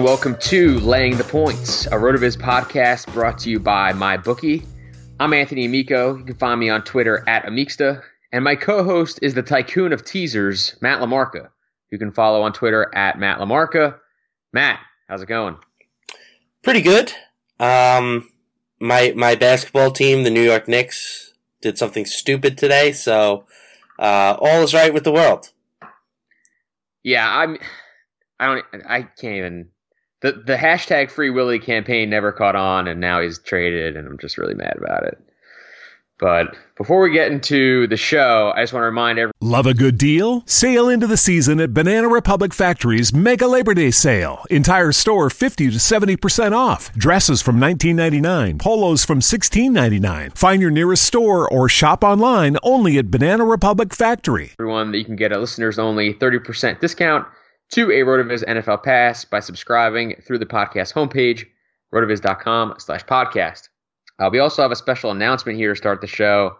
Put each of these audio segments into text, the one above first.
And welcome to Laying the Points, a RotoViz podcast brought to you by MyBookie. I'm Anthony Amico. You can find me on Twitter at Amicsta. And my co-host is the tycoon of teasers, Matt LaMarca. You can follow on Twitter at Matt LaMarca. Matt, how's it going? Pretty good. Um, my my basketball team, the New York Knicks, did something stupid today, so uh, all is right with the world. Yeah, I'm. I don't. I can't even. The the hashtag Free Willy campaign never caught on, and now he's traded, and I'm just really mad about it. But before we get into the show, I just want to remind everyone. Love a good deal? Sail into the season at Banana Republic Factory's Mega Labor Day Sale. Entire store 50 to 70% off. Dresses from $19.99, polos from $16.99. Find your nearest store or shop online only at Banana Republic Factory. Everyone that you can get a listeners only 30% discount to a RotoViz NFL Pass by subscribing through the podcast homepage, rotoviz.com slash podcast. Uh, we also have a special announcement here to start the show,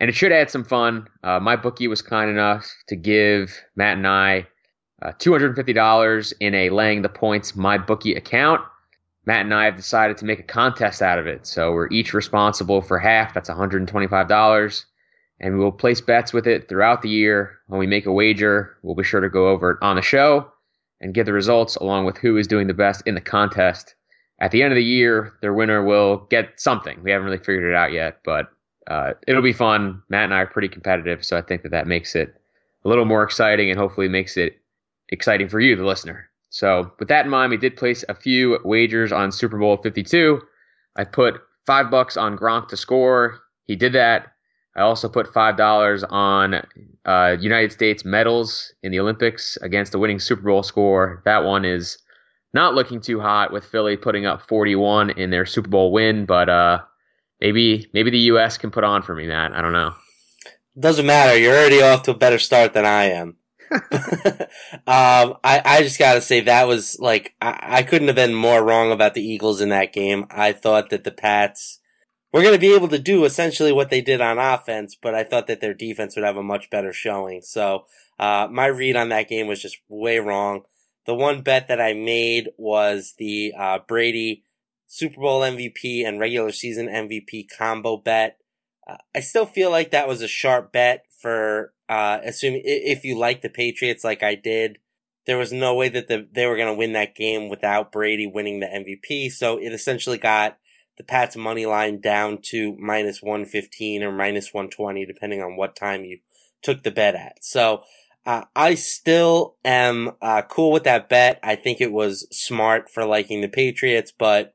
and it should add some fun. Uh, my bookie was kind enough to give Matt and I uh, $250 in a laying the points my bookie account. Matt and I have decided to make a contest out of it. So we're each responsible for half. That's $125. And we will place bets with it throughout the year. When we make a wager, we'll be sure to go over it on the show and give the results along with who is doing the best in the contest. At the end of the year, their winner will get something. We haven't really figured it out yet, but uh, it'll be fun. Matt and I are pretty competitive, so I think that that makes it a little more exciting and hopefully makes it exciting for you, the listener. So, with that in mind, we did place a few wagers on Super Bowl 52. I put five bucks on Gronk to score. He did that. I also put five dollars on uh, United States medals in the Olympics against the winning Super Bowl score. That one is not looking too hot with Philly putting up 41 in their Super Bowl win, but uh, maybe maybe the U.S. can put on for me, Matt. I don't know. Doesn't matter. You're already off to a better start than I am. um, I, I just gotta say that was like, I, I couldn't have been more wrong about the Eagles in that game. I thought that the Pats were going to be able to do essentially what they did on offense, but I thought that their defense would have a much better showing. So, uh, my read on that game was just way wrong. The one bet that I made was the, uh, Brady Super Bowl MVP and regular season MVP combo bet. Uh, I still feel like that was a sharp bet for, uh, assuming if you like the Patriots like I did, there was no way that the, they were going to win that game without Brady winning the MVP. So it essentially got the Pats money line down to minus 115 or minus 120, depending on what time you took the bet at. So, uh, I still am, uh, cool with that bet. I think it was smart for liking the Patriots, but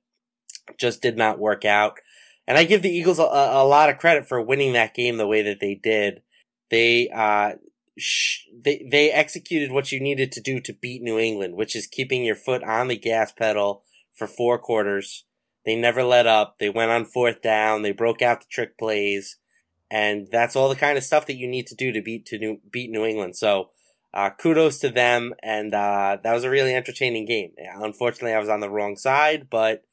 just did not work out. And I give the Eagles a, a lot of credit for winning that game the way that they did. They, uh, sh- they, they executed what you needed to do to beat New England, which is keeping your foot on the gas pedal for four quarters. They never let up. They went on fourth down. They broke out the trick plays. And that's all the kind of stuff that you need to do to beat to new, beat New England. So, uh, kudos to them. And, uh, that was a really entertaining game. Unfortunately, I was on the wrong side, but,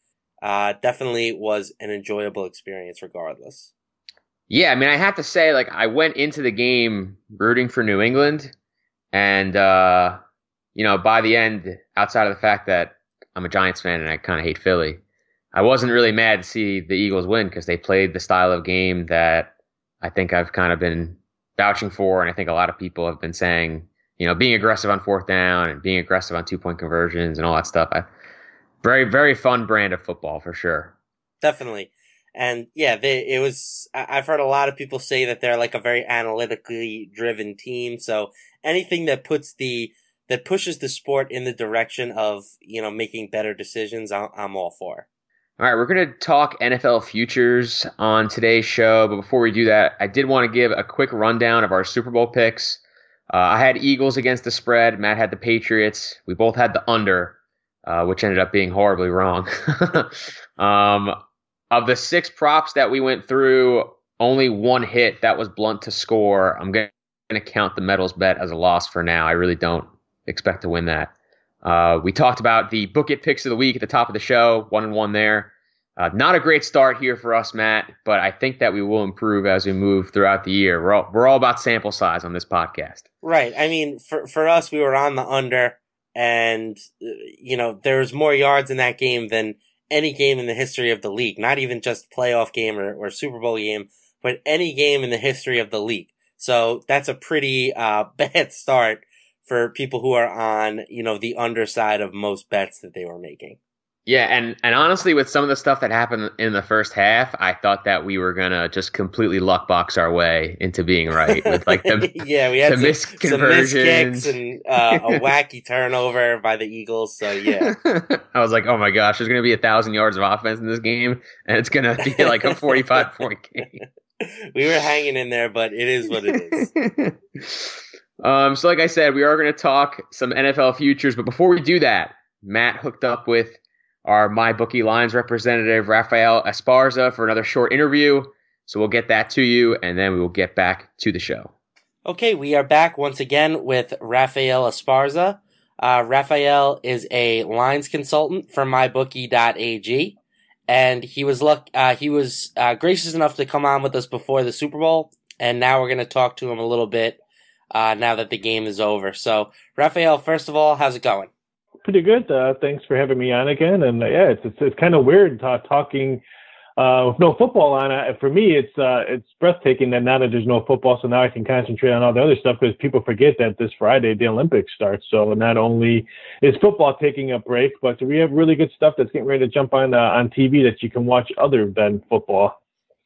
uh, definitely was an enjoyable experience regardless. Yeah, I mean, I have to say, like, I went into the game rooting for New England, and uh, you know, by the end, outside of the fact that I'm a Giants fan and I kind of hate Philly, I wasn't really mad to see the Eagles win because they played the style of game that I think I've kind of been vouching for, and I think a lot of people have been saying, you know, being aggressive on fourth down and being aggressive on two point conversions and all that stuff. I, very, very fun brand of football for sure. Definitely. And yeah, they, it was, I've heard a lot of people say that they're like a very analytically driven team. So anything that puts the, that pushes the sport in the direction of, you know, making better decisions, I'm all for. All right, we're going to talk NFL futures on today's show, but before we do that, I did want to give a quick rundown of our Super Bowl picks. Uh, I had Eagles against the spread. Matt had the Patriots. We both had the under, uh, which ended up being horribly wrong. um, of the six props that we went through, only one hit. That was Gronk to score. I'm going to count the medals bet as a loss for now. I really don't expect to win that. Uh, we talked about the book it picks of the week at the top of the show, one and one there. Uh, not a great start here for us, Matt, but I think that we will improve as we move throughout the year. We're all, we're all about sample size on this podcast. Right. I mean, for for us, we were on the under, and you know, there's more yards in that game than any game in the history of the league. Not even just playoff game or, or Super Bowl game, but any game in the history of the league. So that's a pretty uh, bad start for people who are on, you know, the underside of most bets that they were making. Yeah, and and honestly, with some of the stuff that happened in the first half, I thought that we were gonna just completely luck box our way into being right with like the yeah, we had some, some and uh, a wacky turnover by the Eagles. So yeah, I was like, oh my gosh, there's gonna be a thousand yards of offense in this game, and it's gonna be like a 45 point game. we were hanging in there, but it is what it is. Um, so like I said, we are gonna talk some NFL futures, but before we do that, Matt hooked up with our MyBookie Lines representative, Raphael Esparza, for another short interview. So we'll get that to you, and then we will get back to the show. Okay, we are back once again with Raphael Esparza. Uh, Raphael is a lines consultant for MyBookie.ag, and he was luck uh, he was uh, gracious enough to come on with us before the Super Bowl, and now we're going to talk to him a little bit uh, now that the game is over. So, Raphael, first of all, how's it going? pretty good. Uh, thanks for having me on again. And uh, yeah, it's it's, it's kind of weird uh, talking uh, with no football on. Uh, for me, it's uh, it's breathtaking that now that there's no football, so now I can concentrate on all the other stuff because people forget that this Friday the Olympics starts. So not only is football taking a break, but we have really good stuff that's getting ready to jump on uh, on TV that you can watch other than football.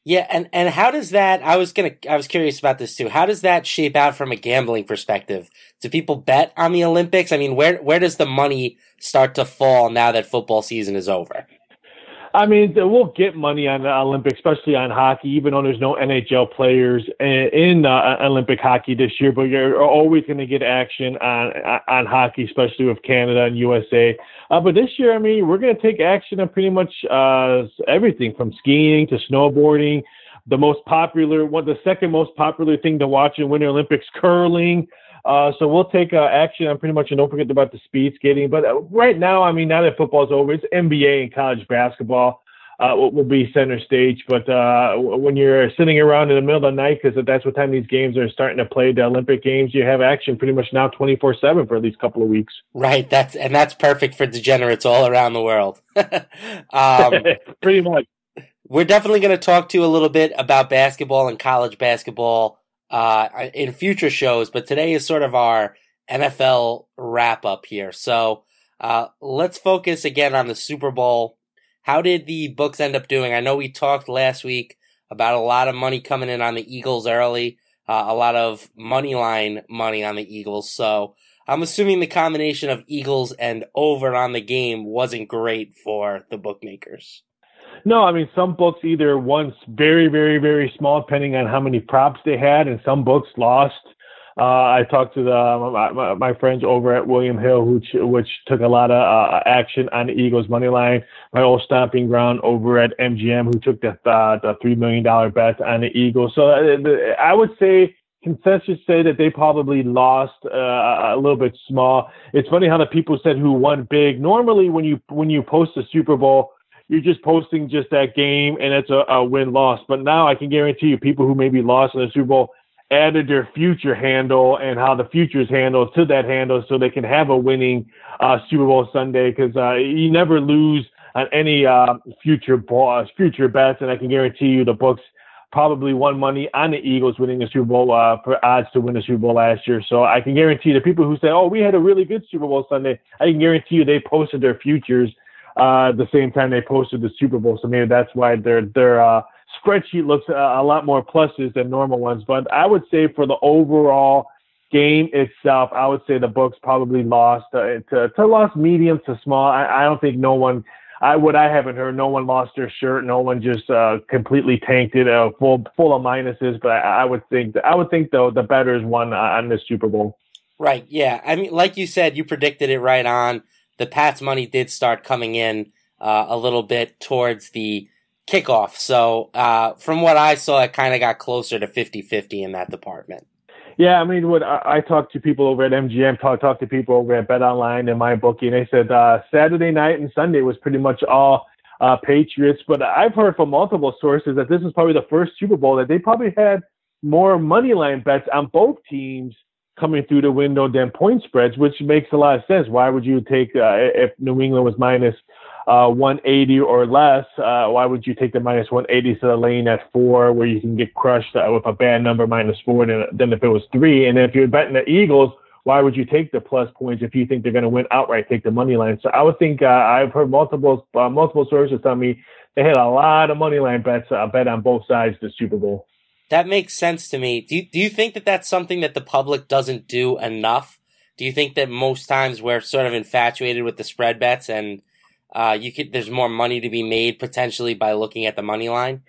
Yeah, and and how does that? I was gonna, I was curious about this too. How does that shape out from a gambling perspective? Do people bet on the Olympics? I mean, where where does the money start to fall now that football season is over? I mean, we'll get money on the Olympics, especially on hockey, even though there's no NHL players in uh, Olympic hockey this year. But you're always going to get action on on hockey, especially with Canada and USA. Uh, but this year, I mean, we're going to take action on pretty much uh, everything from skiing to snowboarding. The most popular, one, the second most popular thing to watch in Winter Olympics, curling. Uh, so we'll take uh, action on pretty much, and don't forget about the speed skating. But uh, right now, I mean, now that football's over, it's NBA and college basketball uh, will, be center stage. But uh, when you're sitting around in the middle of the night, because that's what time these games are starting to play, the Olympic games, you have action pretty much now 24 seven for at least a couple of weeks. Right. That's and that's perfect for degenerates all around the world. um, pretty much. We're definitely going to talk to you a little bit about basketball and college basketball uh, in future shows, but today is sort of our NFL wrap up here. So uh, let's focus again on the Super Bowl. How did the books end up doing? I know we talked last week about a lot of money coming in on the Eagles early, uh, a lot of money line money on the Eagles. So I'm assuming the combination of Eagles and over on the game wasn't great for the bookmakers. No, I mean some books either once very, very, very small, depending on how many props they had, and some books lost. Uh, I talked to the, my, my, friends over at William Hill, which which took a lot of uh, action on the Eagles money line. My old stomping ground over at MGM, who took the uh, the three million dollar bet on the Eagles. So uh, I would say consensus say that they probably lost uh, a little bit small. It's funny how the people said who won big. Normally, when you when you post a Super Bowl you're just posting just that game and it's a, a win loss. But now I can guarantee you, people who maybe lost in the Super Bowl added their future handle and how the futures handle to that handle so they can have a winning uh, Super Bowl Sunday because uh, you never lose on any uh, future ball, future bets. And I can guarantee you the books probably won money on the Eagles winning the Super Bowl uh, for odds to win the Super Bowl last year. So I can guarantee the people who say, "Oh, we had a really good Super Bowl Sunday," I can guarantee you they posted their futures uh, the same time they posted the Super Bowl. So maybe that's why their their uh, spreadsheet looks a, lot more pluses than normal ones. But I would say for the overall game itself, I would say the books probably lost uh, to, to lost medium to small. I, I don't think no one I what I haven't heard, no one lost their shirt, no one just uh, completely tanked it, uh, full full of minuses. But I, I would think I would think though the betters won on this Super Bowl. Right. Yeah. I mean, like you said, you predicted it right on. The Pats money did start coming in uh, a little bit towards the kickoff. So uh, from what I saw, it kind of got closer to 50-50 in that department. Yeah, I mean, what I, I talked to people over at MGM, talked talk to people over at Bet Online and my bookie, and they said uh, Saturday night and Sunday was pretty much all uh, Patriots. But I've heard from multiple sources that this is probably the first Super Bowl that they probably had more money line bets on both teams coming through the window than point spreads, which makes a lot of sense. Why would you take uh, if New England was minus uh, 180 or less? Uh, why would you take the minus 180 to the lane at four, where you can get crushed uh, with a bad number minus four than, than if it was three? And if you're betting the Eagles, why would you take the plus points if you think they're going to win outright? Take the money line. So I would think uh, I've heard multiple uh, multiple sources tell me they had a lot of money line bets uh, bet on both sides the Super Bowl. That makes sense to me. Do you, do you think that that's something that the public doesn't do enough? Do you think that most times we're sort of infatuated with the spread bets and uh, you could there's more money to be made potentially by looking at the money line?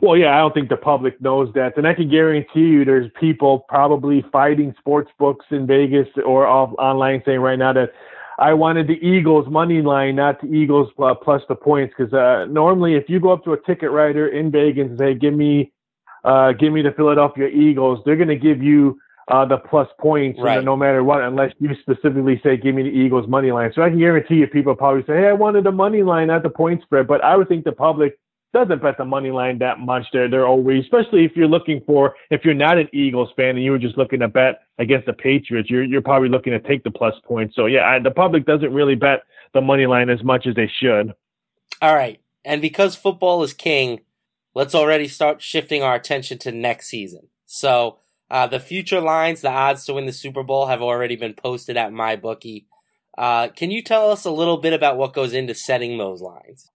Well, yeah, I don't think the public knows that, and I can guarantee you, there's people probably fighting sports books in Vegas or off online saying right now that I wanted the Eagles money line, not the Eagles uh, plus the points, because uh, normally if you go up to a ticket writer in Vegas and say, "Give me uh, give me the Philadelphia Eagles, they're going to give you uh, the plus points right. no matter what, unless you specifically say, give me the Eagles money line. So I can guarantee you people probably say, hey, I wanted the money line, not the point spread. But I would think the public doesn't bet the money line that much. They're, they're always, especially if you're looking for, if you're not an Eagles fan and you were just looking to bet against the Patriots, you're, you're probably looking to take the plus points. So yeah, I, the public doesn't really bet the money line as much as they should. All right. And because football is king, let's already start shifting our attention to next season. So, uh, the future lines, the odds to win the Super Bowl have already been posted at MyBookie. Uh, can you tell us a little bit about what goes into setting those lines?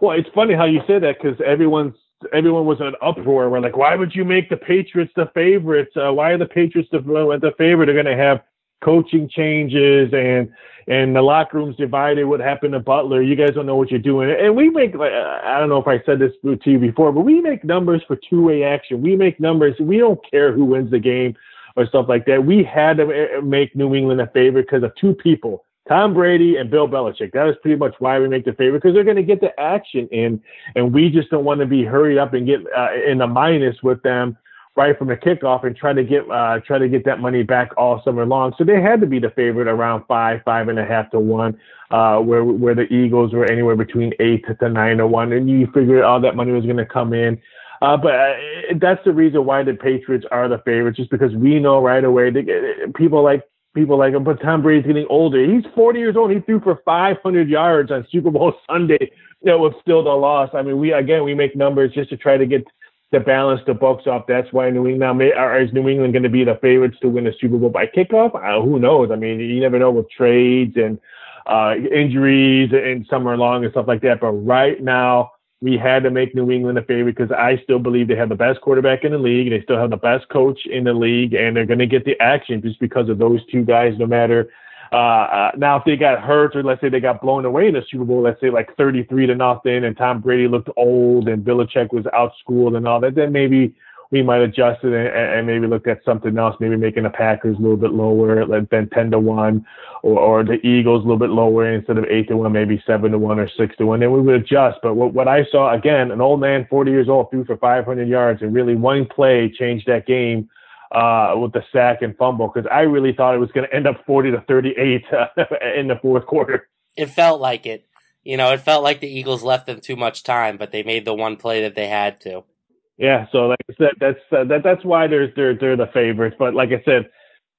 Well, it's funny how you say that because everyone's everyone was in an uproar. We're like, why would you make the Patriots the favorites? Uh, why are the Patriots the, the favorite? They're going to have coaching changes and and the locker room's divided. What happened to Butler? You guys don't know what you're doing. And we make like I don't know if I said this to you before, but we make numbers for two way action. We make numbers. We don't care who wins the game or stuff like that. We had to make New England a favorite because of two people. Tom Brady and Bill Belichick. That is pretty much why we make the favorite because they're going to get the action in, and we just don't want to be hurried up and get uh, in the minus with them right from the kickoff and try to get uh, try to get that money back all summer long. So they had to be the favorite around five, five and a half to one, uh, where where the Eagles were anywhere between eight to nine to one, and you figured all that money was going to come in. Uh, but uh, that's the reason why the Patriots are the favorites, just because we know right away they get, people like people like him. But Tom Brady's getting older. He's 40 years old. He threw for 500 yards on Super Bowl Sunday. That was still the loss. I mean, we again we make numbers just to try to get to balance the books off. That's why New England is New England going to be the favorites to win the Super Bowl by kickoff? Uh, who knows? I mean, you never know with trades and uh, injuries and summer long and stuff like that. But right now, we had to make New England a favorite because I still believe they have the best quarterback in the league. They still have the best coach in the league, and they're going to get the action just because of those two guys, no matter uh, uh, now, if they got hurt or let's say they got blown away in the Super Bowl, let's say like 33 to nothing, and Tom Brady looked old and Belichick was outschooled and all that, then maybe we might adjust it and, and maybe look at something else, maybe making the Packers a little bit lower, like then 10 to 1, or, or the Eagles a little bit lower instead of 8 to 1, maybe 7 to 1 or 6 to 1. Then we would adjust. But what, what I saw, again, an old man, 40 years old, threw for 500 yards, and really one play changed that game uh, with the sack and fumble because I really thought it was going to end up 40 to 38 uh, in the fourth quarter. It felt like it. You know, it felt like the Eagles left them too much time, but they made the one play that they had to. Yeah, so like I said, that's uh, that that's why they're they're they're the favorites. But like I said,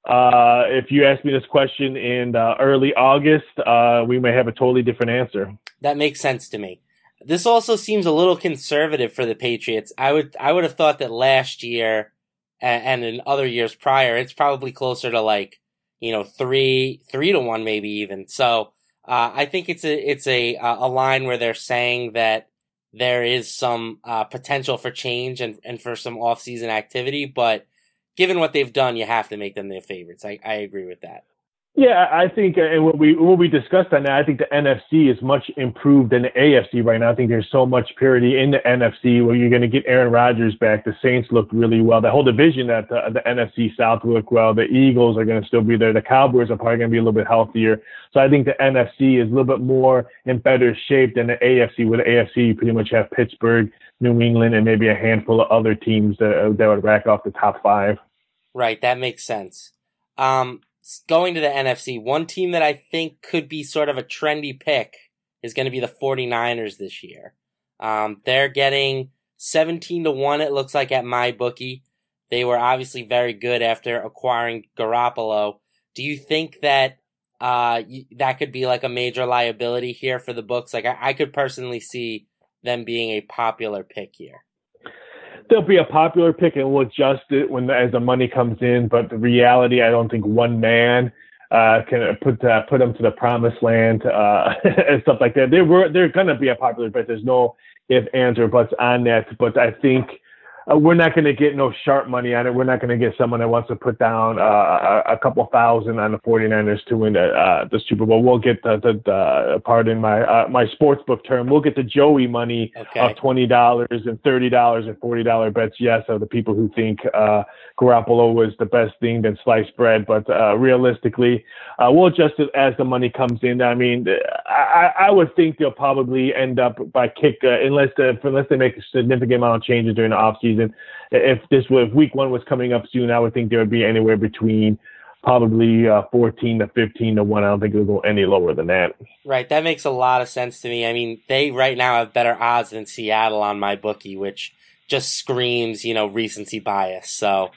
uh, if you ask me this question in uh, early August, uh, we may have a totally different answer. That makes sense to me. This also seems a little conservative for the Patriots. I would I would have thought that last year and, and in other years prior, it's probably closer to like you know three three to one maybe even. So uh, I think it's a it's a a line where they're saying that there is some uh, potential for change and, and for some off season activity, but given what they've done, you have to make them their favorites. I, I agree with that. Yeah, I think, uh, and what we what we discussed on that, I think the NFC is much improved than the AFC right now. I think there's so much parity in the NFC where you're going to get Aaron Rodgers back. The Saints look really well. The whole division at the, the NFC South look well. The Eagles are going to still be there. The Cowboys are probably going to be a little bit healthier. So I think the NFC is a little bit more in better shape than the AFC. With the AFC, you pretty much have Pittsburgh, New England, and maybe a handful of other teams that, that would rack off the top five. Right, that makes sense. Um, going to the NFC, one team that I think could be sort of a trendy pick is going to be the 49ers this year. Um, they're getting 17 to 1, it looks like, at my bookie. They were obviously very good after acquiring Garoppolo. Do you think that uh, that could be like a major liability here for the books? Like, I, I could personally see them being a popular pick here they'll be a popular pick and we'll adjust it when as the money comes in. But the reality, I don't think one man uh, can put uh, put them to the promised land uh, and stuff like that. They were they're gonna be a popular pick. There's no if ands or buts on that. But I think uh, we're not going to get no sharp money on it. We're not going to get someone that wants to put down uh, a, couple thousand on the 49ers to win the, uh, the Super Bowl. We'll get the, the, the pardon my uh, my sports book term. We'll get the Joey money okay. of twenty dollars and thirty dollars and forty dollar bets. Yes, of the people who think uh, Garoppolo was the best thing than sliced bread. But uh, realistically, uh, we'll adjust it as the money comes in. I mean, I, I would think they'll probably end up by kick uh, unless the, unless they make a significant amount of changes during the offseason season. If this was if week one was coming up soon, I would think there would be anywhere between probably uh, 14 to 15 to 1. I don't think it'll go any lower than that. Right. That makes a lot of sense to me. I mean, they right now have better odds than Seattle on my bookie, which just screams, you know, recency bias. So,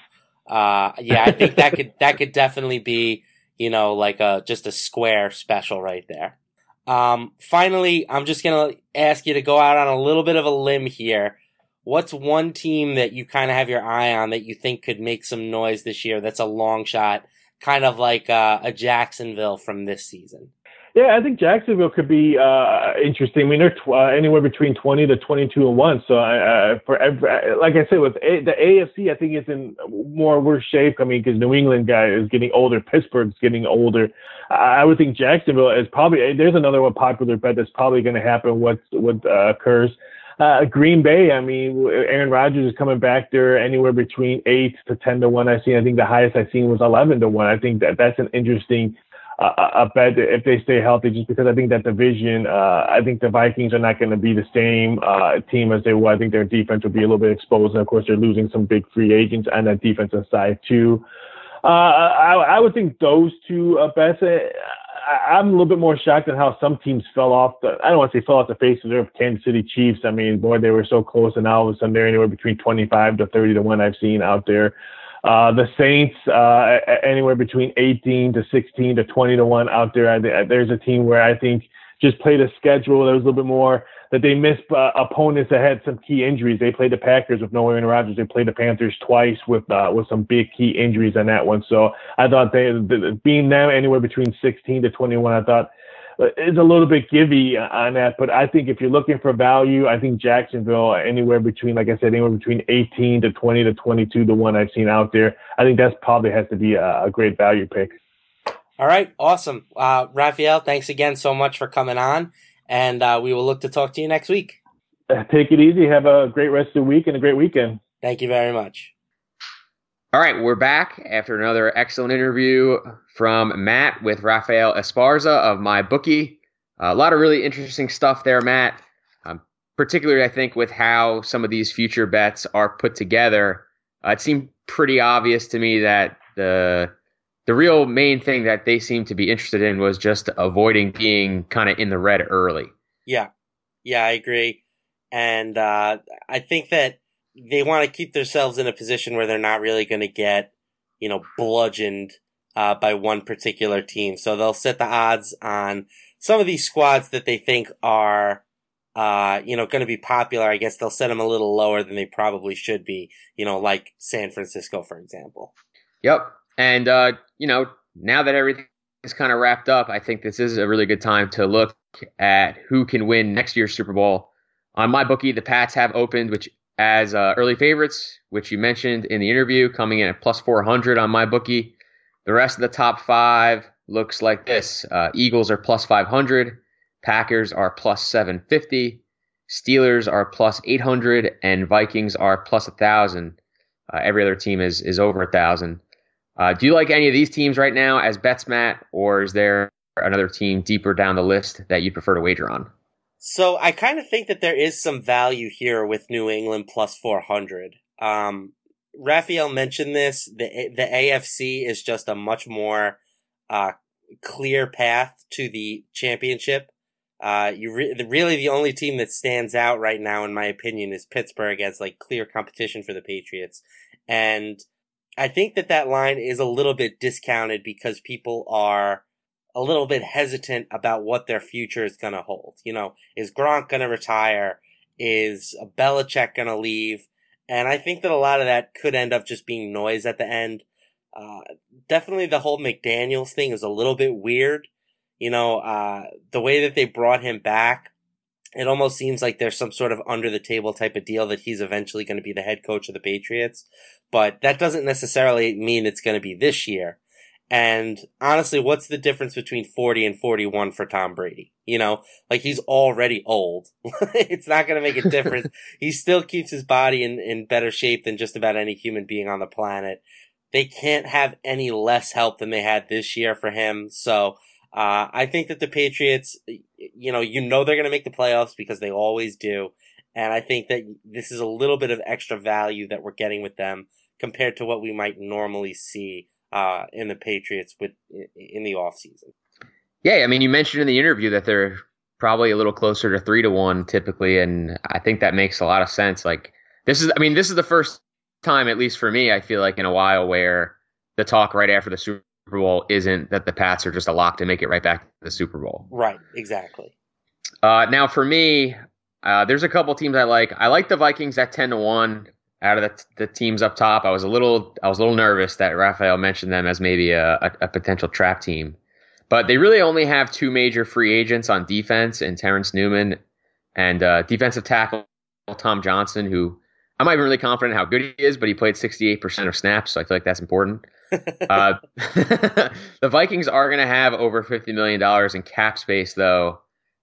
uh, yeah, I think that could, that could definitely be, you know, like a, just a square special right there. Um, finally, I'm just going to ask you to go out on a little bit of a limb here what's one team that you kind of have your eye on that you think could make some noise this year that's a long shot, kind of like uh, a Jacksonville from this season? Yeah, I think Jacksonville could be uh, interesting. I mean, they're tw- uh, anywhere between 20 to 22 and one. So, uh, for every, like I said, with a- the AFC, I think it's in more worse shape. I mean, because New England guy is getting older, Pittsburgh's getting older. I would think Jacksonville is probably. There's another one popular bet that's probably going to happen. What what uh, occurs? Uh, Green Bay, I mean, Aaron Rodgers is coming back there anywhere between eight to ten to one. I've seen. I think the highest I've seen was eleven to one. I think that that's an interesting uh, a bet if they stay healthy, just because I think that division. Uh, I think the Vikings are not going to be the same uh, team as they were. I think their defense will be a little bit exposed, and of course they're losing some big free agents on that defensive side too. Uh, I, I would think those two uh, bets. I, am a little bit more shocked at how some teams fell off. The, I don't want to say fell off the face of the earth. Kansas City Chiefs. I mean, boy, they were so close, and now all of a sudden they're anywhere between 25 to 30 to one. I've seen out there. Uh, the Saints, uh, anywhere between 18 to 16 to 20 to one out there. I, there's a team where I think just played a schedule that was a little bit more that they missed uh, opponents that had some key injuries. They played the Packers with no Aaron Rodgers. They played the Panthers twice with uh, with some big key injuries on that one. So I thought they being them anywhere between 16 to 21, I thought uh, is a little bit givey on that. But I think if you're looking for value, I think Jacksonville anywhere between, like I said, anywhere between 18 to 20 to 22 the one I've seen out there. I think that's probably has to be a, a great value pick. All right, awesome. Uh, Raphael, thanks again so much for coming on and uh, we will look to talk to you next week. Uh, take it easy. Have a great rest of the week and a great weekend. Thank you very much. All right, we're back after another excellent interview from Matt with Raphael Esparza of My Bookie. a lot of really interesting stuff there, Matt. Um, particularly, I think, with how some of these future bets are put together. Uh, it seemed pretty obvious to me that the the real main thing that they seemed to be interested in was just avoiding being kind of in the red early. Yeah. Yeah, I agree. And uh, I think that they want to keep themselves in a position where they're not really going to get, you know, bludgeoned uh, by one particular team. So they'll set the odds on some of these squads that they think are, uh, you know, going to be popular. I guess they'll set them a little lower than they probably should be, you know, like San Francisco, for example. Yep. And, uh, you know, now that everything is kind of wrapped up, I think this is a really good time to look at who can win next year's Super Bowl. On my bookie, the Pats have opened, which as uh, early favorites, which you mentioned in the interview, coming in at plus 400 on my bookie. The rest of the top five looks like this: uh, Eagles are plus 500, Packers are plus 750, Steelers are plus 800, and Vikings are plus 1,000. Uh, every other team is is over a thousand. Uh, do you like any of these teams right now as bets, Matt, or is there another team deeper down the list that you prefer to wager on? So I kind of think that there is some value here with New England plus 400. Um, Raphael mentioned this. The the AFC is just a much more uh, clear path to the championship. Uh, you re- really the only team that stands out right now, in my opinion, is Pittsburgh as like clear competition for the Patriots, and I think that that line is a little bit discounted because people are a little bit hesitant about what their future is going to hold. You know, is Gronk going to retire? Is Belichick going to leave? And I think that a lot of that could end up just being noise at the end. Uh, definitely the whole McDaniels thing is a little bit weird. You know, uh, the way that they brought him back, it almost seems like there's some sort of under the table type of deal that he's eventually going to be the head coach of the Patriots. But that doesn't necessarily mean it's going to be this year. And honestly, what's the difference between 40 and 41 for Tom Brady? You know, like he's already old. it's not going to make a difference. he still keeps his body in, in better shape than just about any human being on the planet. They can't have any less help than they had this year for him. So, uh, I think that the Patriots, you know, you know they're going to make the playoffs because they always do. And I think that this is a little bit of extra value that we're getting with them compared to what we might normally see uh, in the Patriots with in the offseason. Yeah, I mean, you mentioned in the interview that they're probably a little closer to three to one typically, and I think that makes a lot of sense. Like this is, I mean, this is the first time, at least for me, I feel like in a while where the talk right after the Super Bowl isn't that the Pats are just a lock to make it right back to the Super Bowl. Right, exactly. Uh, now for me, uh, there's a couple teams I like. I like the Vikings at ten to one out of the, the teams up top. I was a little I was a little nervous that Raphael mentioned them as maybe a, a, a potential trap team, but they really only have two major free agents on defense and Terrence Newman and uh, defensive tackle Tom Johnson, who I'm not even really confident how good he is, but he played 68% of snaps, so I feel like that's important. uh, the Vikings are going to have over $50 million in cap space, though.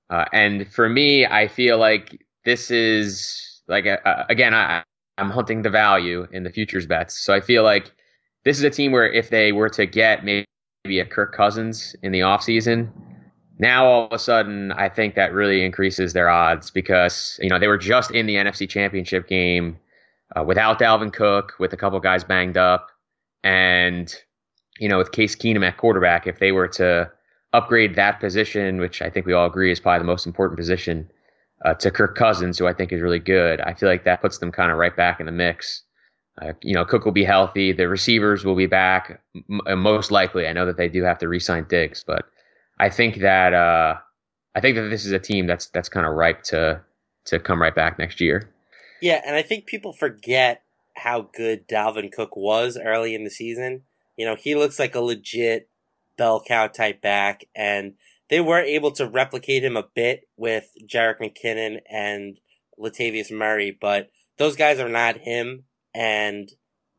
Uh, and for me, I feel like this is like, a, again, I, I'm hunting the value in the futures bets. So I feel like this is a team where if they were to get maybe a Kirk Cousins in the offseason, now all of a sudden I think that really increases their odds because, you know, they were just in the NFC Championship game uh, without Dalvin Cook, with a couple guys banged up, and, you know, with Case Keenum at quarterback, if they were to upgrade that position, which I think we all agree is probably the most important position, uh, to Kirk Cousins, who I think is really good. I feel like that puts them kind of right back in the mix. Uh, you know, Cook will be healthy. The receivers will be back m- uh, most likely. I know that they do have to re-sign Diggs, but I think that uh, I think that this is a team that's that's kind of ripe to to come right back next year. Yeah, and I think people forget how good Dalvin Cook was early in the season. You know, he looks like a legit bell cow type back, and they were able to replicate him a bit with Jerick McKinnon and Latavius Murray, but those guys are not him, and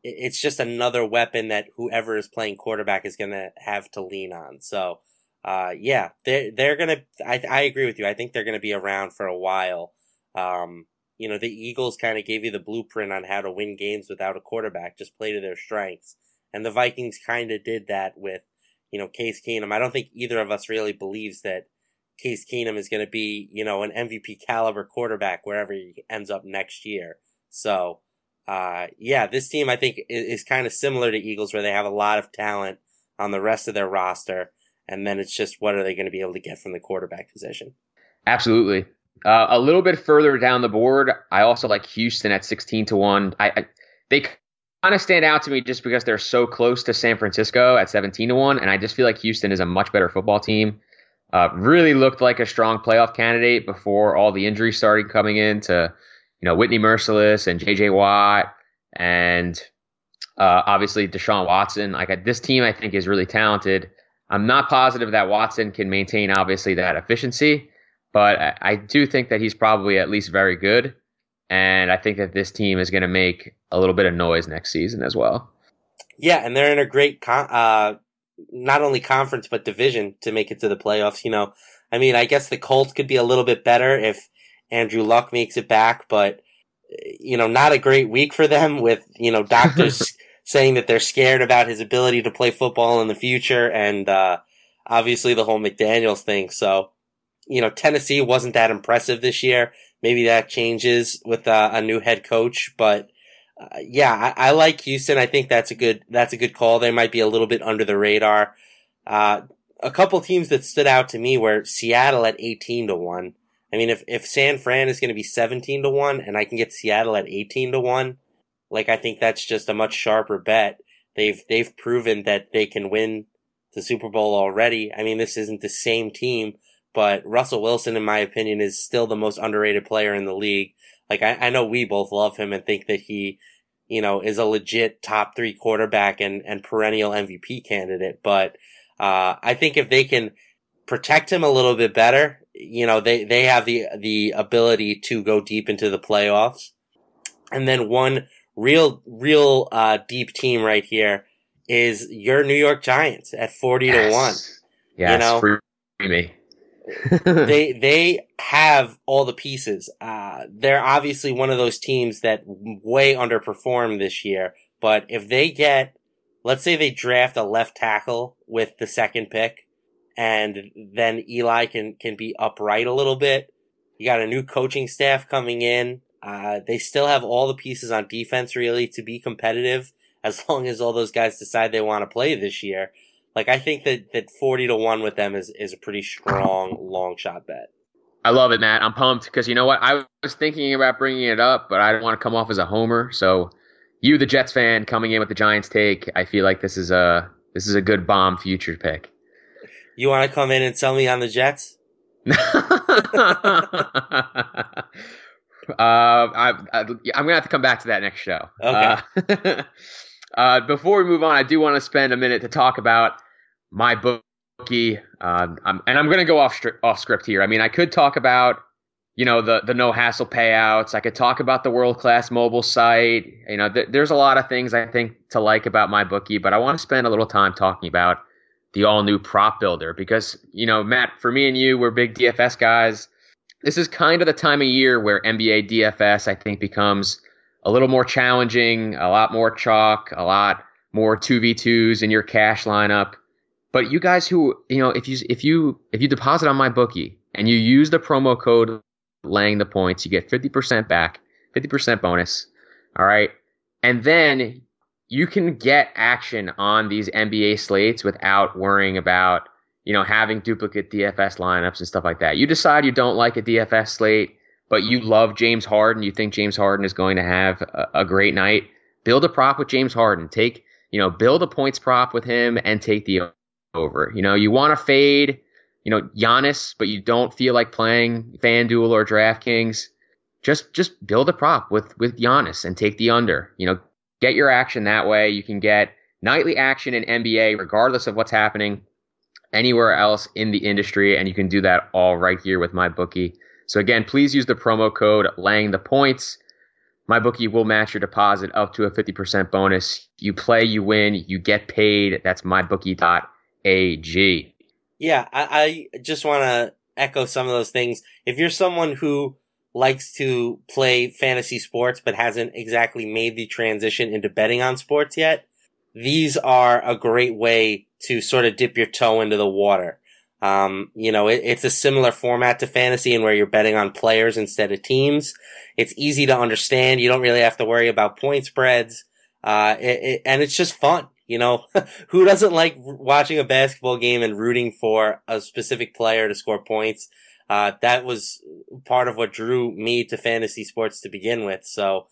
it's just another weapon that whoever is playing quarterback is going to have to lean on. So, uh, yeah, they're they're gonna. I I agree with you. I think they're gonna be around for a while. Um, you know, the Eagles kind of gave you the blueprint on how to win games without a quarterback. Just play to their strengths, and the Vikings kind of did that with you know, Case Keenum. I don't think either of us really believes that Case Keenum is going to be, you know, an MVP caliber quarterback wherever he ends up next year. So, uh, yeah, this team I think is, is kind of similar to Eagles where they have a lot of talent on the rest of their roster. And then it's just what are they going to be able to get from the quarterback position? Absolutely. Uh, a little bit further down the board, I also like Houston at 16 to 1. I, I they kind of stand out to me just because they're so close to San Francisco at 17 to 1 and I just feel like Houston is a much better football team. Uh, really looked like a strong playoff candidate before all the injuries started coming in to, you know, Whitney Mercilus and JJ Watt and uh, obviously Deshaun Watson. Like this team, I think is really talented. I'm not positive that Watson can maintain obviously that efficiency, but I, I do think that he's probably at least very good. And I think that this team is going to make a little bit of noise next season as well. Yeah, and they're in a great con- uh, not only conference but division to make it to the playoffs. You know, I mean, I guess the Colts could be a little bit better if Andrew Luck makes it back, but you know, not a great week for them with you know doctors saying that they're scared about his ability to play football in the future, and uh, obviously the whole McDaniel's thing. So, you know, Tennessee wasn't that impressive this year. Maybe that changes with uh, a new head coach, but uh, yeah, I, I, like Houston. I think that's a good that's a good call. They might be a little bit under the radar. Uh, a couple teams that stood out to me were Seattle at eighteen to one. I mean, if if San Fran is going to be seventeen to one, and I can get Seattle at eighteen to one, like I think that's just a much sharper bet. They've they've proven that they can win the Super Bowl already. I mean, this isn't the same team, but Russell Wilson, in my opinion, is still the most underrated player in the league. Like I, I know we both love him and think that he, you know, is a legit top three quarterback and, and perennial MVP candidate. But uh, I think if they can protect him a little bit better, you know, they, they have the the ability to go deep into the playoffs. And then one real real uh, deep team right here is your New York Giants at forty yes. to one. Yes, you know, free me. they they have all the pieces. Uh, they're obviously one of those teams that way underperformed this year. But if they get, let's say they draft a left tackle with the second pick, and then Eli can can be upright a little bit. You got a new coaching staff coming in. Uh, they still have all the pieces on defense really to be competitive as long as all those guys decide they want to play this year. Like I think that that forty to one with them is is a pretty strong long shot bet. I love it, Matt. I'm pumped because you know what? I was thinking about bringing it up, but I don't want to come off as a homer. So, you, the Jets fan, coming in with the Giants take, I feel like this is a this is a good bomb future pick. You want to come in and sell me on the Jets? uh, I, I, am gonna have to come back to that next show. Okay. Uh, uh, before we move on, I do want to spend a minute to talk about my bookie, uh, and I'm going to go off stri- off script here. I mean, I could talk about you know the the no hassle payouts. I could talk about the world class mobile site. You know, th- there's a lot of things I think to like about my bookie, but I want to spend a little time talking about the all new prop builder because you know, Matt, for me and you, we're big DFS guys. This is kind of the time of year where NBA DFS I think becomes a little more challenging, a lot more chalk, a lot more 2v2s in your cash lineup. But you guys who, you know, if you if you if you deposit on my bookie and you use the promo code laying the points, you get 50% back, 50% bonus. All right. And then you can get action on these NBA slates without worrying about, you know, having duplicate DFS lineups and stuff like that. You decide you don't like a DFS slate, but you love James Harden, you think James Harden is going to have a, a great night, build a prop with James Harden. Take, you know, build a points prop with him and take the over. You know, you want to fade, you know, Giannis, but you don't feel like playing FanDuel or DraftKings. Just just build a prop with with Giannis and take the under. You know, get your action that way. You can get nightly action in NBA regardless of what's happening anywhere else in the industry, and you can do that all right here with my bookie. So again, please use the promo code laying the points. My bookie will match your deposit up to a 50% bonus. You play, you win, you get paid. That's mybookie.ag. Yeah, I, I just want to echo some of those things. If you're someone who likes to play fantasy sports but hasn't exactly made the transition into betting on sports yet, these are a great way to sort of dip your toe into the water. Um, you know, it, it's a similar format to fantasy and where you're betting on players instead of teams. It's easy to understand. You don't really have to worry about point spreads. Uh, it, it, and it's just fun. You know, who doesn't like watching a basketball game and rooting for a specific player to score points? Uh, that was part of what drew me to fantasy sports to begin with. So,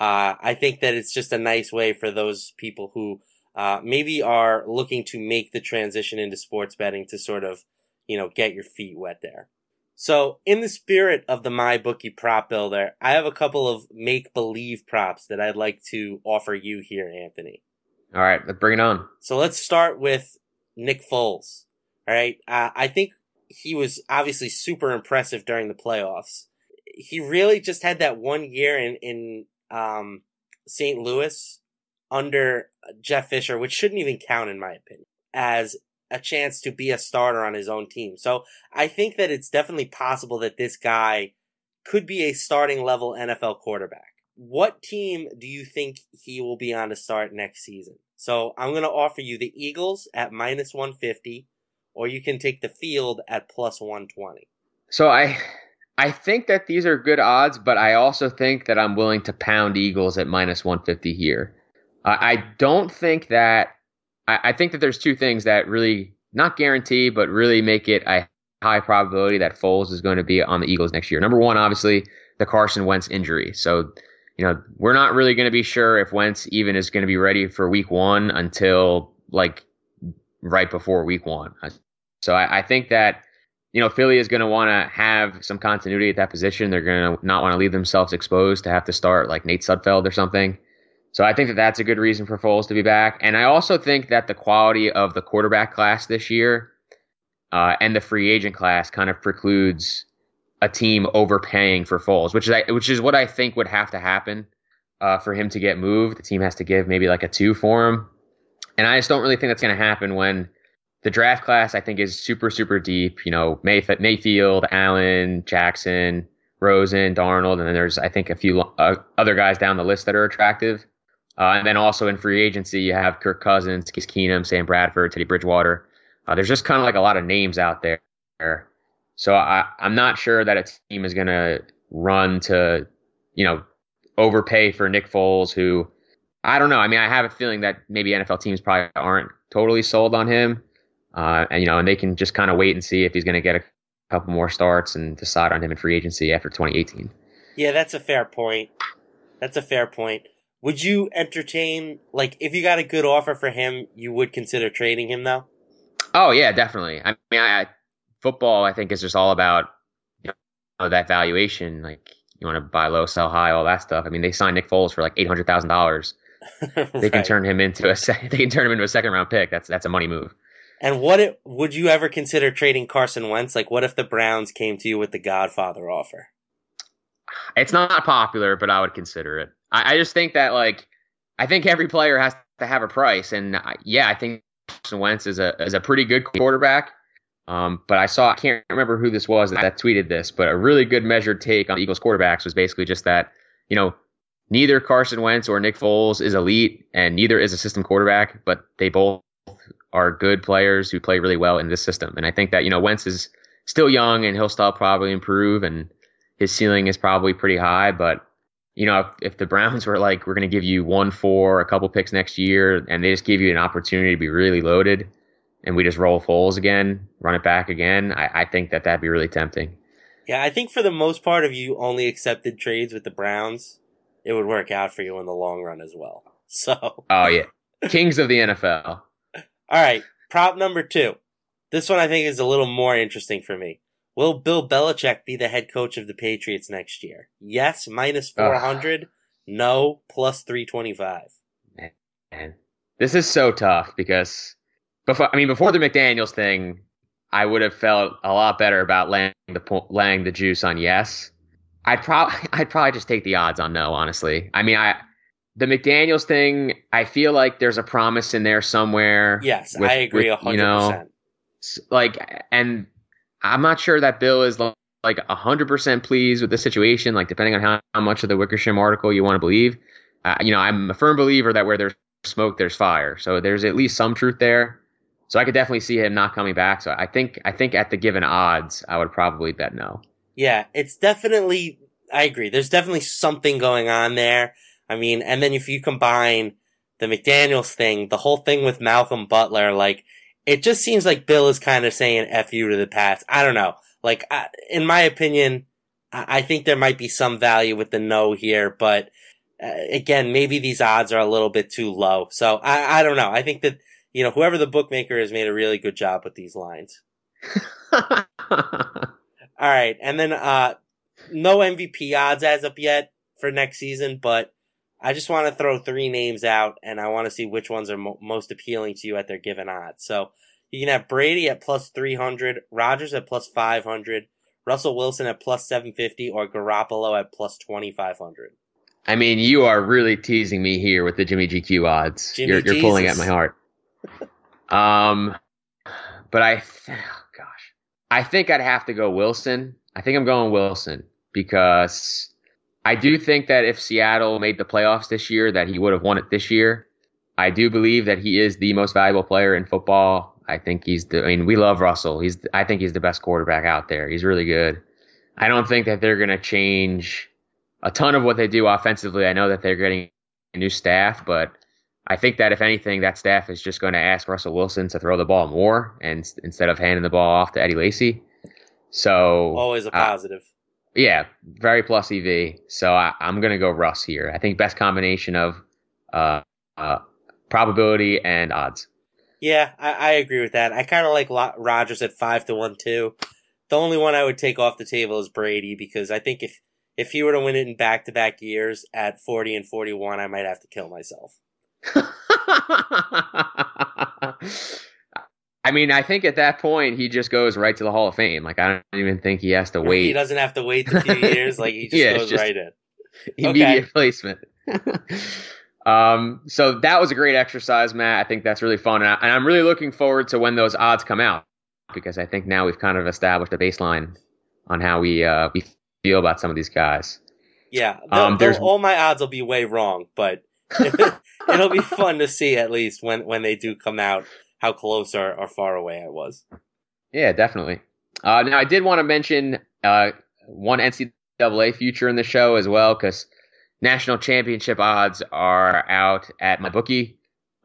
uh, I think that it's just a nice way for those people who uh, maybe are looking to make the transition into sports betting to sort of, you know, get your feet wet there. So, in the spirit of the my bookie prop builder, I have a couple of make believe props that I'd like to offer you here, Anthony. All right, let's bring it on. So, let's start with Nick Foles. All right, uh, I think he was obviously super impressive during the playoffs. He really just had that one year in in um, St. Louis under Jeff Fisher, which shouldn't even count in my opinion. as a chance to be a starter on his own team. So I think that it's definitely possible that this guy could be a starting level NFL quarterback. What team do you think he will be on to start next season? So I'm going to offer you the Eagles at minus 150, or you can take the field at plus 120. So I I think that these are good odds, but I also think that I'm willing to pound Eagles at minus 150 here. I don't think that. I, I think that there's two things that really not guarantee, but really make it a high probability that Foles is going to be on the Eagles next year. Number one, obviously, the Carson Wentz injury. So, you know, we're not really going to be sure if Wentz even is going to be ready for Week One until like right before Week One. So I, I think that you know, Philly is going to want to have some continuity at that position. They're going to not want to leave themselves exposed to have to start like Nate Sudfeld or something. So I think that that's a good reason for Foles to be back. And I also think that the quality of the quarterback class this year uh, and the free agent class kind of precludes a team overpaying for Foles, which is which is what I think would have to happen uh, for him to get moved. The team has to give maybe like a two for him, and I just don't really think that's going to happen when the draft class I think is super super deep. You know, Mayf- Mayfield, Allen, Jackson, Rosen, Darnold, and then there's I think a few uh, other guys down the list that are attractive. Uh, and then also in free agency, you have Kirk Cousins, Case Keenum, Sam Bradford, Teddy Bridgewater. Uh, there's just kind of like a lot of names out there. So I, I'm not sure that a team is going to run to, you know, overpay for Nick Foles, who I don't know. I mean, I have a feeling that maybe NFL teams probably aren't totally sold on him. Uh, and you know, and they can just kind of wait and see if he's going to get a couple more starts and decide on him in free agency after 2018. Yeah, that's a fair point. That's a fair point. Would you entertain like if you got a good offer for him, you would consider trading him though? Oh yeah, definitely. I mean, I, I, football I think is just all about you know, that valuation. Like you want to buy low, sell high, all that stuff. I mean, they signed Nick Foles for like eight hundred thousand dollars. They can turn him into a they can turn him into a second round pick. That's that's a money move. And what it, would you ever consider trading Carson Wentz? Like, what if the Browns came to you with the Godfather offer? It's not popular, but I would consider it. I, I just think that like I think every player has to have a price, and uh, yeah, I think Carson Wentz is a is a pretty good quarterback. Um, but I saw I can't remember who this was that, that tweeted this, but a really good measured take on Eagles quarterbacks was basically just that you know neither Carson Wentz or Nick Foles is elite, and neither is a system quarterback, but they both are good players who play really well in this system. And I think that, you know, Wentz is still young and he'll still probably improve and his ceiling is probably pretty high. But, you know, if, if the Browns were like, we're going to give you one, four, a couple picks next year and they just give you an opportunity to be really loaded and we just roll Foles again, run it back again, I, I think that that'd be really tempting. Yeah, I think for the most part, if you only accepted trades with the Browns, it would work out for you in the long run as well. So. Oh, yeah. Kings of the NFL. All right, prop number two. This one I think is a little more interesting for me. Will Bill Belichick be the head coach of the Patriots next year? Yes, minus 400. Ugh. No, plus 325. Man, this is so tough because before, I mean, before the McDaniels thing, I would have felt a lot better about laying the laying the juice on yes. I'd probably I'd probably just take the odds on no. Honestly, I mean, I the McDaniels thing, I feel like there's a promise in there somewhere. Yes, with, I agree. With, 100%. You know, like, and I'm not sure that Bill is like hundred percent pleased with the situation. Like, depending on how, how much of the Wickersham article you want to believe. Uh, you know, I'm a firm believer that where there's smoke, there's fire. So there's at least some truth there. So I could definitely see him not coming back. So I think I think at the given odds, I would probably bet no. Yeah, it's definitely. I agree. There's definitely something going on there. I mean, and then if you combine the McDaniels thing, the whole thing with Malcolm Butler, like, it just seems like Bill is kind of saying F you to the past. I don't know. Like, I, in my opinion, I, I think there might be some value with the no here, but uh, again, maybe these odds are a little bit too low. So I, I don't know. I think that, you know, whoever the bookmaker has made a really good job with these lines. All right. And then, uh, no MVP odds as of yet for next season, but I just want to throw three names out, and I want to see which ones are mo- most appealing to you at their given odds. So you can have Brady at plus 300, Rodgers at plus 500, Russell Wilson at plus 750, or Garoppolo at plus 2500. I mean, you are really teasing me here with the Jimmy GQ odds. Jimmy you're, you're pulling at my heart. Um, but I, oh gosh, I think I'd have to go Wilson. I think I'm going Wilson because I do think that if Seattle made the playoffs this year, that he would have won it this year. I do believe that he is the most valuable player in football. I think he's the. I mean, we love Russell. He's. I think he's the best quarterback out there. He's really good. I don't think that they're going to change a ton of what they do offensively. I know that they're getting a new staff, but I think that if anything, that staff is just going to ask Russell Wilson to throw the ball more and instead of handing the ball off to Eddie Lacy. So always a positive. Uh, yeah, very plus EV. So I, am going to go Russ here. I think best combination of uh, uh, probability and odds. Yeah, I, I agree with that. I kind of like Rodgers at five to one too. The only one I would take off the table is Brady because I think if if he were to win it in back to back years at forty and forty one, I might have to kill myself. I mean, I think at that point he just goes right to the Hall of Fame. Like I don't even think he has to wait. He doesn't have to wait a few years. Like he just yeah, goes just right in. Immediate okay. placement. um, so that was a great exercise, Matt. I think that's really fun, and, I, am really looking forward to when those odds come out because I think now we've kind of established a baseline on how we uh, we feel about some of these guys. Yeah, um, there's all my odds will be way wrong, but it'll be fun to see at least when when they do come out how close or, or far away I was. Yeah, definitely. Uh, now I did want to mention uh, one NCAA future in the show as well because national championship odds are out at MyBookie.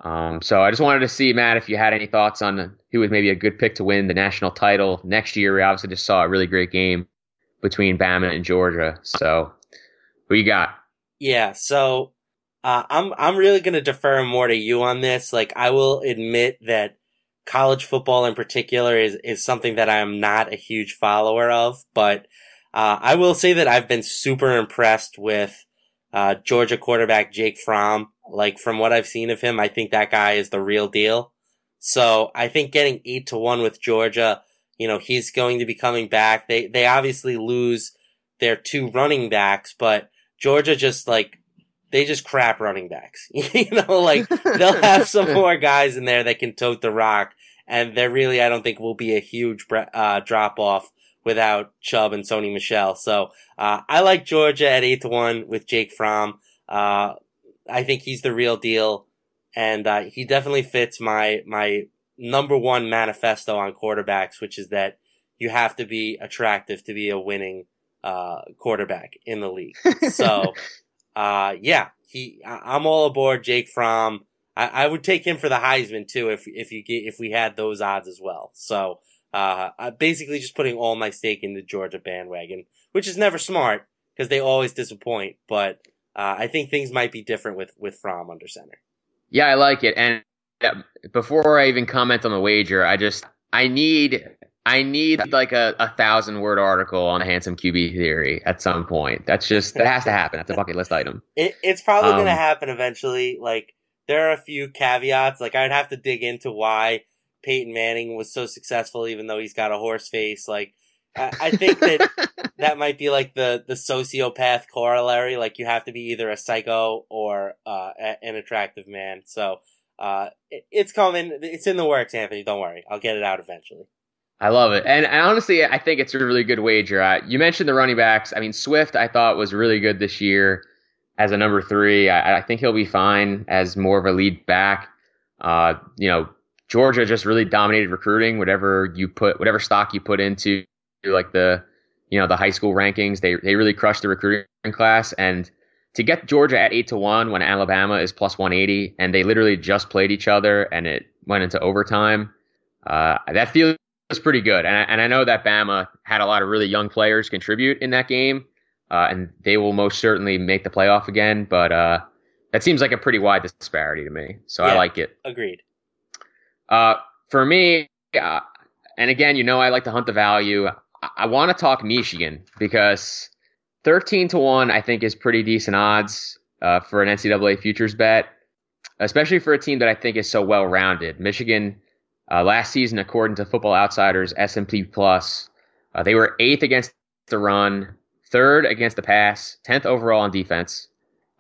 Um, so I just wanted to see Matt if you had any thoughts on who was maybe a good pick to win the national title next year. We obviously just saw a really great game between Bama and Georgia. So who you got? Yeah, so uh, I'm I'm really gonna defer more to you on this. Like I will admit that college football in particular is is something that I'm not a huge follower of, but uh, I will say that I've been super impressed with uh, Georgia quarterback Jake Fromm. Like from what I've seen of him, I think that guy is the real deal. So I think getting eight to one with Georgia, you know, he's going to be coming back. They they obviously lose their two running backs, but Georgia just like they just crap running backs. you know, like they'll have some more guys in there that can tote the rock, and there really, I don't think, will be a huge uh, drop off without Chubb and Sony Michel. So uh, I like Georgia at eight to one with Jake Fromm. Uh, I think he's the real deal, and uh, he definitely fits my my number one manifesto on quarterbacks, which is that you have to be attractive to be a winning uh, quarterback in the league. So uh, yeah, he, I, am all aboard Jake Fromm. I, I, would take him for the Heisman too if if you get if we had those odds as well. So uh, basically just putting all my stake in the Georgia bandwagon, which is never smart because they always disappoint. But uh, I think things might be different with with Fromm under center. Yeah, I like it. And before I even comment on the wager, I just I need I need like a, a thousand word article on a handsome QB theory at some point. That's just that has to happen. That's a bucket list item. It, it's probably um, going to happen eventually. Like there are a few caveats. Like I'd have to dig into why Peyton Manning was so successful, even though he's got a horse face. Like I, I think that that might be like the the sociopath corollary. Like you have to be either a psycho or uh, an attractive man. So uh, it, it's coming. It's in the works, Anthony. Don't worry. I'll get it out eventually. I love it. And, honestly, I think it's a really good wager. Uh, you mentioned the running backs. I mean, Swift, I thought was really good this year as a number three. I, I think he'll be fine as more of a lead back. Uh, you know, Georgia just really dominated recruiting. Whatever you put, whatever stock you put into, like the, you know, the high school rankings, they they really crushed the recruiting class. And to get Georgia at eight to one when Alabama is plus one eighty, and they literally just played each other, and it went into overtime. Uh, that feels was pretty good. And I, and I know that Bama had a lot of really young players contribute in that game, uh, and they will most certainly make the playoff again. But uh, that seems like a pretty wide disparity to me. So yeah, I like it. Agreed. Uh, for me, uh, and again, you know, I like to hunt the value. I, I want to talk Michigan because 13 to 1, I think, is pretty decent odds uh, for an NCAA futures bet, especially for a team that I think is so well rounded. Michigan uh, last season, according to Football Outsiders S&P Plus, uh, they were eighth against the run, third against the pass, tenth overall on defense,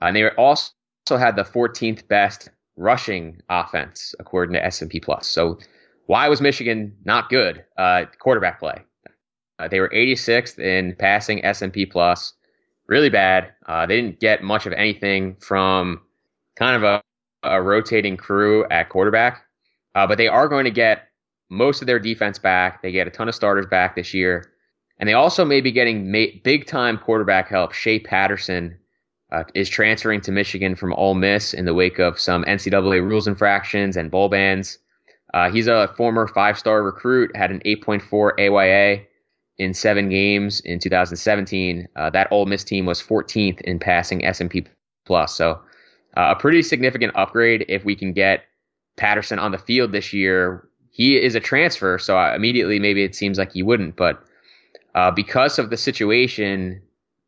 uh, and they also had the 14th best rushing offense according to S&P Plus. So why was Michigan not good? Uh, quarterback play. Uh, they were 86th in passing S&P Plus, really bad. Uh, they didn't get much of anything from kind of a, a rotating crew at quarterback, uh, but they are going to get most of their defense back. They get a ton of starters back this year, and they also may be getting ma- big time quarterback help. Shea Patterson uh, is transferring to Michigan from Ole Miss in the wake of some NCAA rules infractions and bowl bans. Uh, he's a former five star recruit, had an 8.4 AYA in seven games in 2017. Uh, that Ole Miss team was 14th in passing S&P plus. So uh, a pretty significant upgrade if we can get Patterson on the field this year. He is a transfer, so immediately maybe it seems like he wouldn't, but uh, because of the situation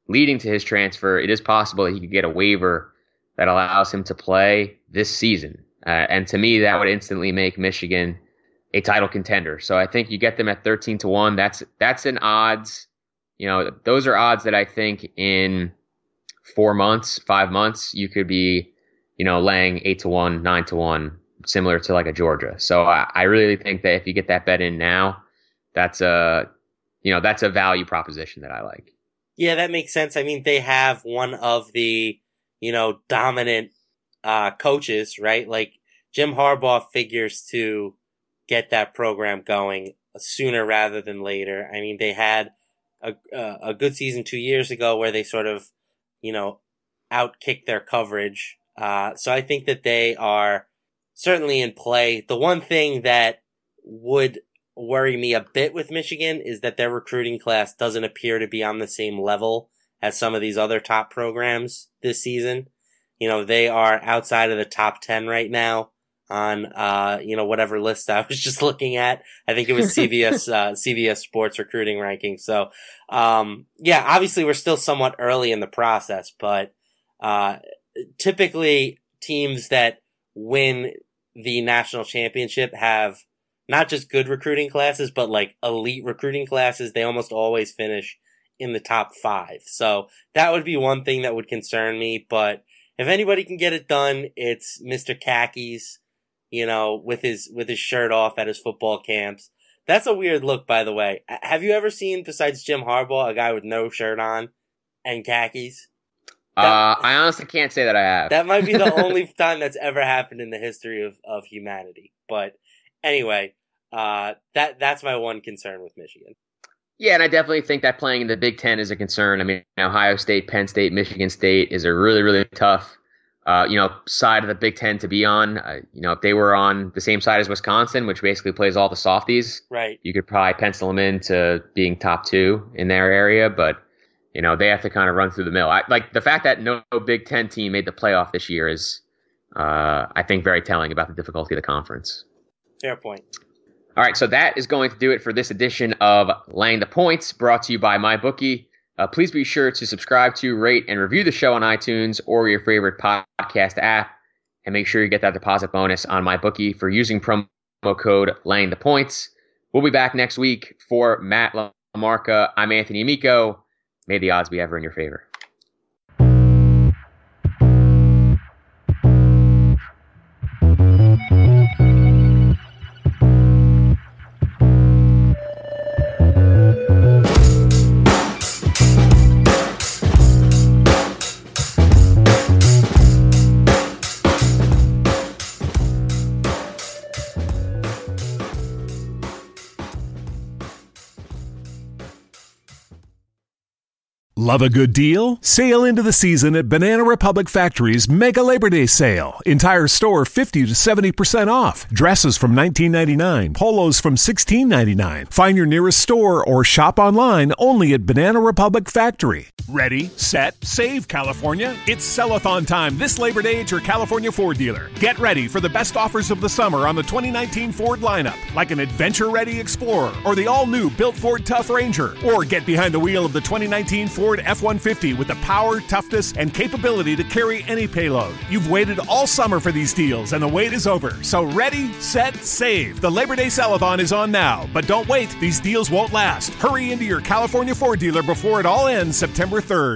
leading to his transfer, it is possible that he could get a waiver that allows him to play this season. Uh, and to me, that would instantly make Michigan a title contender. So I think you get them at 13 to 1. That's that's an odds. You know, those are odds that I think in 4 months, 5 months you could be, you know, laying 8 to 1, 9 to 1 similar to like a Georgia. So I, I really think that if you get that bet in now, that's a you know, that's a value proposition that I like. Yeah, that makes sense. I mean, they have one of the, you know, dominant uh, coaches, right? Like Jim Harbaugh figures to get that program going sooner rather than later. I mean, they had a a good season two years ago where they sort of, you know, outkicked their coverage. Uh, so I think that they are certainly in play. The one thing that would worry me a bit with Michigan is that their recruiting class doesn't appear to be on the same level as some of these other top programs this season. You know, they are outside of the top 10 right now on uh, you know whatever list I was just looking at. I think it was CBS uh, CBS Sports recruiting ranking. So um, yeah, obviously we're still somewhat early in the process, but uh, typically teams that win the national championship have not just good recruiting classes, but like elite recruiting classes. They almost always finish in the top five. So that would be one thing that would concern me. But if anybody can get it done, it's Mr. Khakis you know, with his with his shirt off at his football camps. That's a weird look, by the way. Have you ever seen, besides Jim Harbaugh, a guy with no shirt on and khakis? That, uh, I honestly can't say that I have. That might be the only time that's ever happened in the history of, of humanity. But anyway, uh, that that's my one concern with Michigan. Yeah, and I definitely think that playing in the Big Ten is a concern. I mean, Ohio State, Penn State, Michigan State is a really, really tough uh, you know, side of the Big Ten to be on. Uh, you know, if they were on the same side as Wisconsin, which basically plays all the softies, right? You could probably pencil them into being top two in their area, but you know they have to kind of run through the mill. I, like the fact that no Big Ten team made the playoff this year is, uh, I think, very telling about the difficulty of the conference. Fair point. All right, so that is going to do it for this edition of Laying the Points, brought to you by MyBookie. Uh, please be sure to subscribe to, rate, and review the show on iTunes or your favorite podcast app. And make sure you get that deposit bonus on MyBookie for using promo code laying the points. We'll be back next week for Matt LaMarca. I'm Anthony Amico. May the odds be ever in your favor. Love a good deal? Sail into the season at Banana Republic Factory's Mega Labor Day Sale. Entire store 50 to 70% off. Dresses from $19.99, polos from $16.99. Find your nearest store or shop online only at Banana Republic Factory. Ready, set, save, California. It's sellathon time this Labor Day at your California Ford dealer. Get ready for the best offers of the summer on the 2019 Ford lineup, like an adventure ready Explorer or the all new built Ford Tough Ranger, or get behind the wheel of the 2019 Ford Ford F 150 with the power, toughness, and capability to carry any payload. You've waited all summer for these deals, and the wait is over. So ready, set, save. The Labor Day Sellathon is on now. But don't wait, these deals won't last. Hurry into your California Ford dealer before it all ends September 3rd.